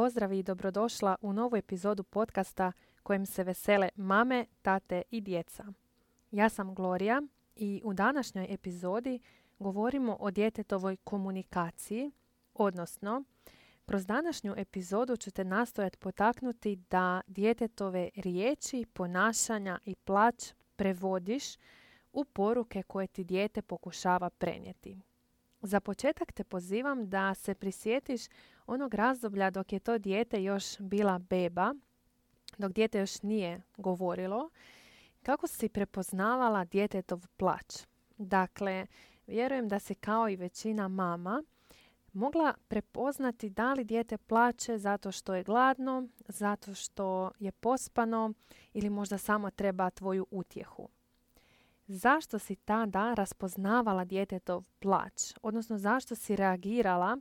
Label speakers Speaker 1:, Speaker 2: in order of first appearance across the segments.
Speaker 1: pozdrav i dobrodošla u novu epizodu podcasta kojem se vesele mame, tate i djeca. Ja sam Gloria i u današnjoj epizodi govorimo o djetetovoj komunikaciji, odnosno kroz današnju epizodu ću te nastojati potaknuti da djetetove riječi, ponašanja i plać prevodiš u poruke koje ti dijete pokušava prenijeti. Za početak te pozivam da se prisjetiš onog razdoblja dok je to dijete još bila beba, dok dijete još nije govorilo, kako si prepoznavala djetetov plać. Dakle, vjerujem da se kao i većina mama mogla prepoznati da li dijete plaće zato što je gladno, zato što je pospano ili možda samo treba tvoju utjehu zašto si tada raspoznavala djetetov plać, odnosno zašto si reagirala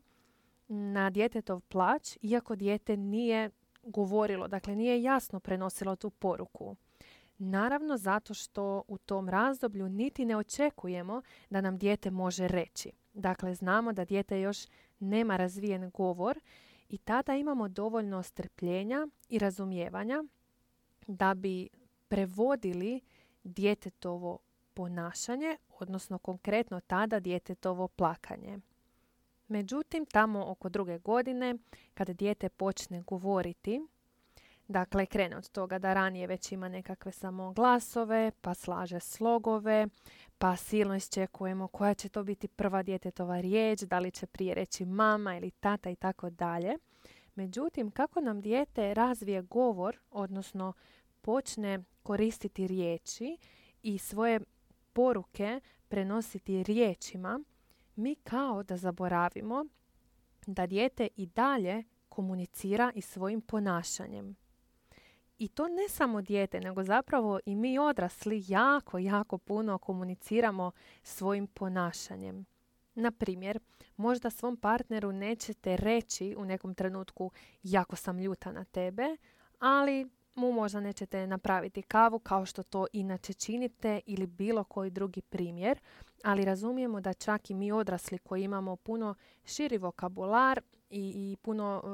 Speaker 1: na djetetov plać iako dijete nije govorilo, dakle nije jasno prenosilo tu poruku. Naravno zato što u tom razdoblju niti ne očekujemo da nam dijete može reći. Dakle, znamo da dijete još nema razvijen govor i tada imamo dovoljno strpljenja i razumijevanja da bi prevodili djetetovo ponašanje, odnosno konkretno tada djetetovo plakanje. Međutim, tamo oko druge godine, kada dijete počne govoriti, dakle krene od toga da ranije već ima nekakve samo glasove, pa slaže slogove, pa silno isčekujemo koja će to biti prva djetetova riječ, da li će prije reći mama ili tata i tako dalje. Međutim, kako nam dijete razvije govor, odnosno počne koristiti riječi i svoje poruke prenositi riječima, mi kao da zaboravimo da dijete i dalje komunicira i svojim ponašanjem. I to ne samo dijete, nego zapravo i mi odrasli jako, jako puno komuniciramo svojim ponašanjem. Na primjer, možda svom partneru nećete reći u nekom trenutku jako sam ljuta na tebe, ali mu možda nećete napraviti kavu kao što to inače činite ili bilo koji drugi primjer, ali razumijemo da čak i mi odrasli koji imamo puno širi vokabular i, i puno e,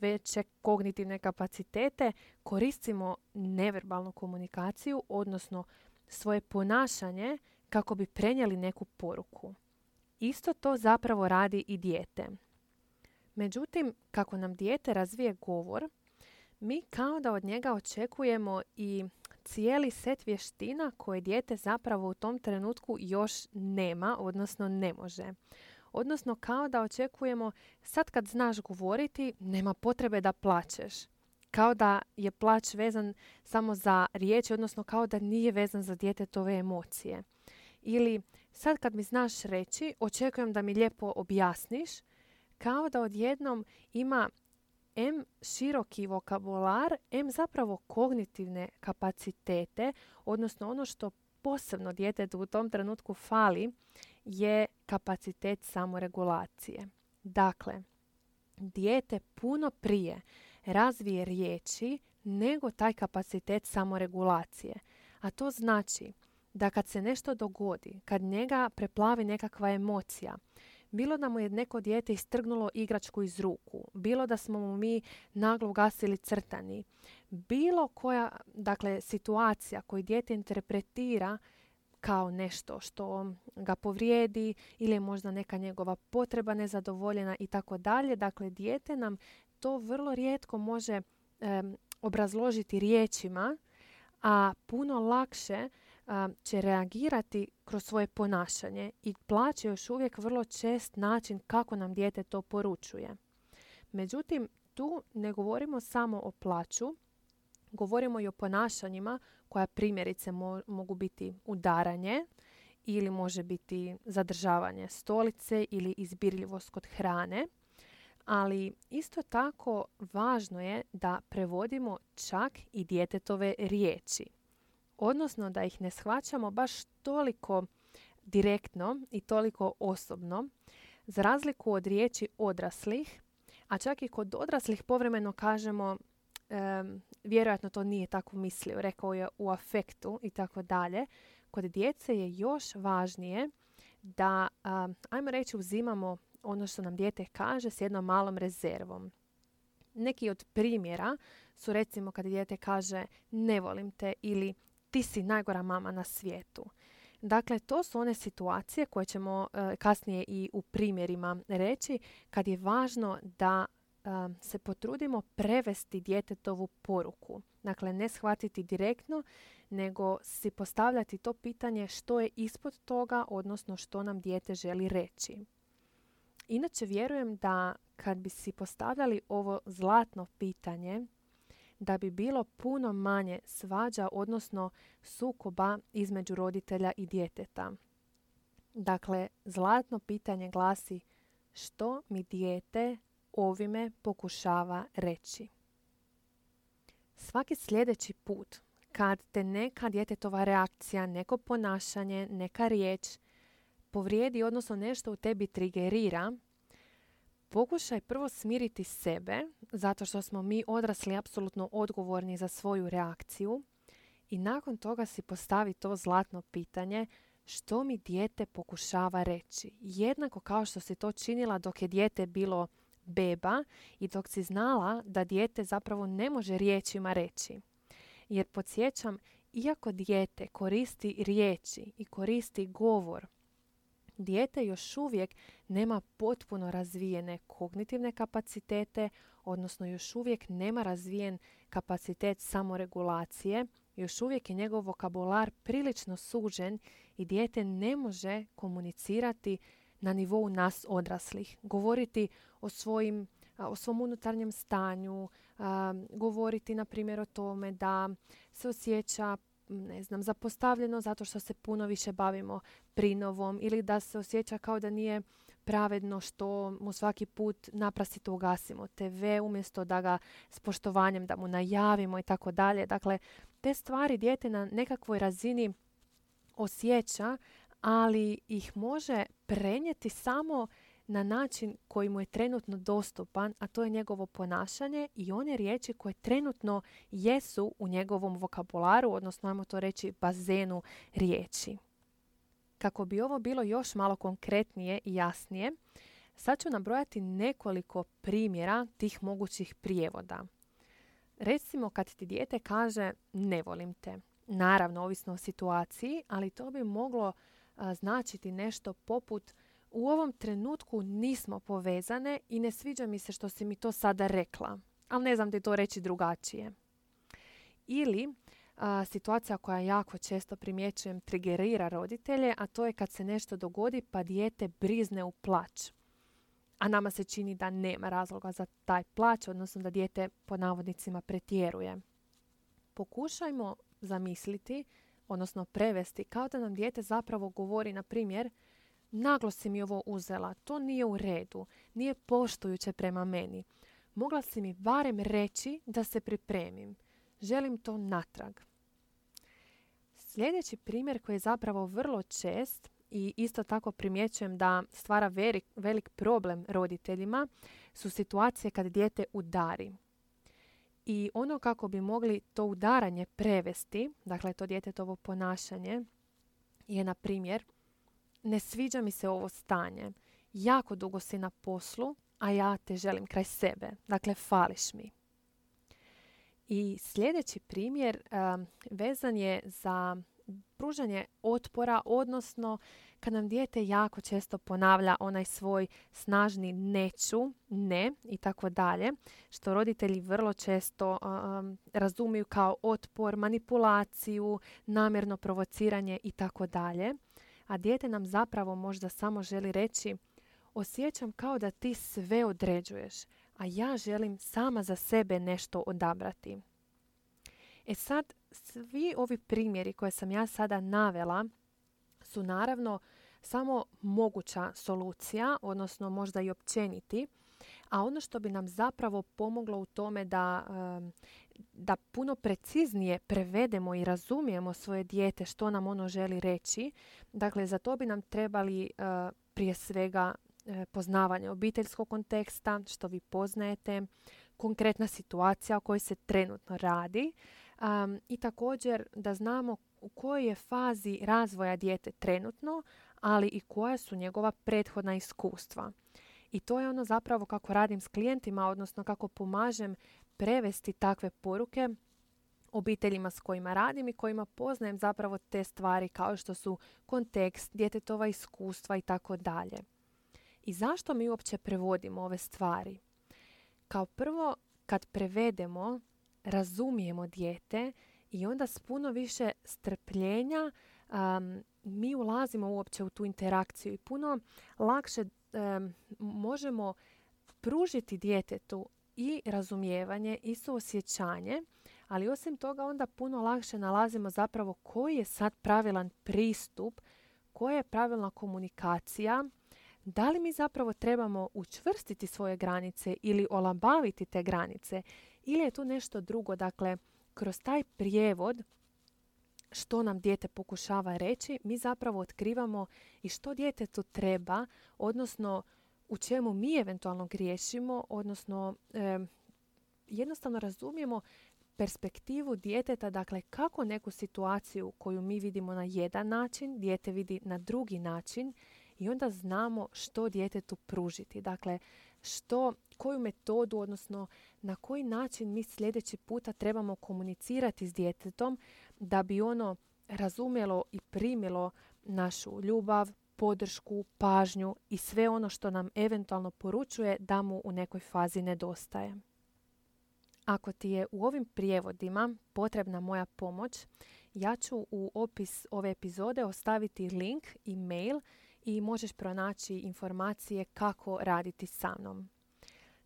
Speaker 1: veće kognitivne kapacitete koristimo neverbalnu komunikaciju, odnosno svoje ponašanje kako bi prenijeli neku poruku. Isto to zapravo radi i dijete. Međutim, kako nam dijete razvije govor, mi kao da od njega očekujemo i cijeli set vještina koje dijete zapravo u tom trenutku još nema, odnosno ne može. Odnosno kao da očekujemo sad kad znaš govoriti, nema potrebe da plaćeš. Kao da je plać vezan samo za riječi, odnosno kao da nije vezan za djetetove emocije. Ili sad kad mi znaš reći, očekujem da mi lijepo objasniš, kao da odjednom ima M široki vokabular, M zapravo kognitivne kapacitete, odnosno ono što posebno djetetu u tom trenutku fali je kapacitet samoregulacije. Dakle, dijete puno prije razvije riječi nego taj kapacitet samoregulacije. A to znači da kad se nešto dogodi, kad njega preplavi nekakva emocija, bilo da mu je neko dijete istrgnulo igračku iz ruku, bilo da smo mu mi naglo ugasili crtani, bilo koja dakle, situacija koju dijete interpretira kao nešto što ga povrijedi ili je možda neka njegova potreba nezadovoljena i tako dalje. Dakle, dijete nam to vrlo rijetko može obrazložiti riječima, a puno lakše će reagirati kroz svoje ponašanje i plaće još uvijek vrlo čest način kako nam dijete to poručuje. Međutim, tu ne govorimo samo o plaću, govorimo i o ponašanjima koja primjerice mogu biti udaranje ili može biti zadržavanje stolice ili izbirljivost kod hrane. Ali isto tako važno je da prevodimo čak i djetetove riječi odnosno da ih ne shvaćamo baš toliko direktno i toliko osobno, za razliku od riječi odraslih, a čak i kod odraslih povremeno kažemo vjerojatno to nije tako mislio, rekao je u afektu i tako dalje. Kod djece je još važnije da, ajmo reći, uzimamo ono što nam dijete kaže s jednom malom rezervom. Neki od primjera su recimo kad dijete kaže ne volim te ili ti si najgora mama na svijetu. Dakle, to su one situacije koje ćemo e, kasnije i u primjerima reći kad je važno da e, se potrudimo prevesti djetetovu poruku. Dakle, ne shvatiti direktno, nego si postavljati to pitanje što je ispod toga, odnosno što nam dijete želi reći. Inače, vjerujem da kad bi si postavljali ovo zlatno pitanje, da bi bilo puno manje svađa, odnosno sukoba između roditelja i djeteta. Dakle, zlatno pitanje glasi što mi dijete ovime pokušava reći. Svaki sljedeći put kad te neka djetetova reakcija, neko ponašanje, neka riječ povrijedi, odnosno nešto u tebi trigerira, pokušaj prvo smiriti sebe, zato što smo mi odrasli apsolutno odgovorni za svoju reakciju i nakon toga si postavi to zlatno pitanje što mi dijete pokušava reći. Jednako kao što si to činila dok je dijete bilo beba i dok si znala da dijete zapravo ne može riječima reći. Jer podsjećam, iako dijete koristi riječi i koristi govor, dijete još uvijek nema potpuno razvijene kognitivne kapacitete, odnosno još uvijek nema razvijen kapacitet samoregulacije, još uvijek je njegov vokabular prilično sužen i dijete ne može komunicirati na nivou nas odraslih. Govoriti o, svojim, o svom unutarnjem stanju, govoriti na primjer o tome da se osjeća ne znam, zapostavljeno zato što se puno više bavimo prinovom ili da se osjeća kao da nije pravedno što mu svaki put naprasito ugasimo TV umjesto da ga s poštovanjem da mu najavimo i tako dalje. Dakle, te stvari dijete na nekakvoj razini osjeća, ali ih može prenijeti samo na način koji mu je trenutno dostupan, a to je njegovo ponašanje i one riječi koje trenutno jesu u njegovom vokabularu, odnosno ajmo to reći bazenu riječi. Kako bi ovo bilo još malo konkretnije i jasnije, sad ću nabrojati nekoliko primjera tih mogućih prijevoda. Recimo kad ti dijete kaže ne volim te. Naravno, ovisno o situaciji, ali to bi moglo značiti nešto poput u ovom trenutku nismo povezane i ne sviđa mi se što si mi to sada rekla, ali ne znam je to reći drugačije. Ili situacija koja jako često primjećujem trigerira roditelje, a to je kad se nešto dogodi pa dijete brizne u plać. A nama se čini da nema razloga za taj plać, odnosno da dijete po navodnicima pretjeruje. Pokušajmo zamisliti, odnosno prevesti, kao da nam dijete zapravo govori, na primjer, Naglo si mi ovo uzela, to nije u redu, nije poštujuće prema meni. Mogla si mi barem reći da se pripremim. Želim to natrag. Sljedeći primjer koji je zapravo vrlo čest i isto tako primjećujem da stvara velik, velik problem roditeljima su situacije kad dijete udari. I ono kako bi mogli to udaranje prevesti, dakle to djetetovo ponašanje, je na primjer ne sviđa mi se ovo stanje. Jako dugo si na poslu, a ja te želim kraj sebe. Dakle, fališ mi. I sljedeći primjer vezan je za pružanje otpora, odnosno kad nam dijete jako često ponavlja onaj svoj snažni neću, ne i tako dalje, što roditelji vrlo često razumiju kao otpor, manipulaciju, namjerno provociranje i tako dalje a dijete nam zapravo možda samo želi reći osjećam kao da ti sve određuješ, a ja želim sama za sebe nešto odabrati. E sad, svi ovi primjeri koje sam ja sada navela su naravno samo moguća solucija, odnosno možda i općeniti, a ono što bi nam zapravo pomoglo u tome da da puno preciznije prevedemo i razumijemo svoje dijete što nam ono želi reći. Dakle, za to bi nam trebali e, prije svega e, poznavanje obiteljskog konteksta, što vi poznajete, konkretna situacija o kojoj se trenutno radi i također da znamo u kojoj je fazi razvoja dijete trenutno, ali i koja su njegova prethodna iskustva. I to je ono zapravo kako radim s klijentima, odnosno kako pomažem prevesti takve poruke obiteljima s kojima radim i kojima poznajem zapravo te stvari kao što su kontekst, djetetova iskustva i tako dalje. I zašto mi uopće prevodimo ove stvari? Kao prvo, kad prevedemo, razumijemo dijete i onda s puno više strpljenja mi ulazimo uopće u tu interakciju i puno lakše možemo pružiti djetetu i razumijevanje i suosjećanje, ali osim toga onda puno lakše nalazimo zapravo koji je sad pravilan pristup, koja je pravilna komunikacija, da li mi zapravo trebamo učvrstiti svoje granice ili olabaviti te granice ili je tu nešto drugo. Dakle, kroz taj prijevod što nam dijete pokušava reći, mi zapravo otkrivamo i što djetetu treba, odnosno u čemu mi eventualno griješimo, odnosno jednostavno razumijemo perspektivu djeteta, dakle kako neku situaciju koju mi vidimo na jedan način, dijete vidi na drugi način i onda znamo što djetetu pružiti. Dakle, što, koju metodu, odnosno na koji način mi sljedeći puta trebamo komunicirati s djetetom da bi ono razumjelo i primilo našu ljubav, podršku, pažnju i sve ono što nam eventualno poručuje da mu u nekoj fazi nedostaje. Ako ti je u ovim prijevodima potrebna moja pomoć, ja ću u opis ove epizode ostaviti link i mail i možeš pronaći informacije kako raditi sa mnom.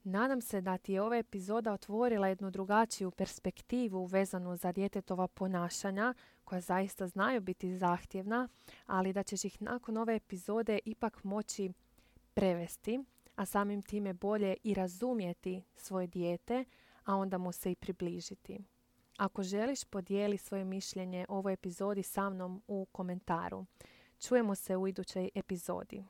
Speaker 1: Nadam se da ti je ova epizoda otvorila jednu drugačiju perspektivu vezanu za djetetova ponašanja koja zaista znaju biti zahtjevna, ali da ćeš ih nakon ove epizode ipak moći prevesti, a samim time bolje i razumjeti svoje dijete, a onda mu se i približiti. Ako želiš, podijeli svoje mišljenje o ovoj epizodi sa mnom u komentaru. Čujemo se u idućoj epizodi.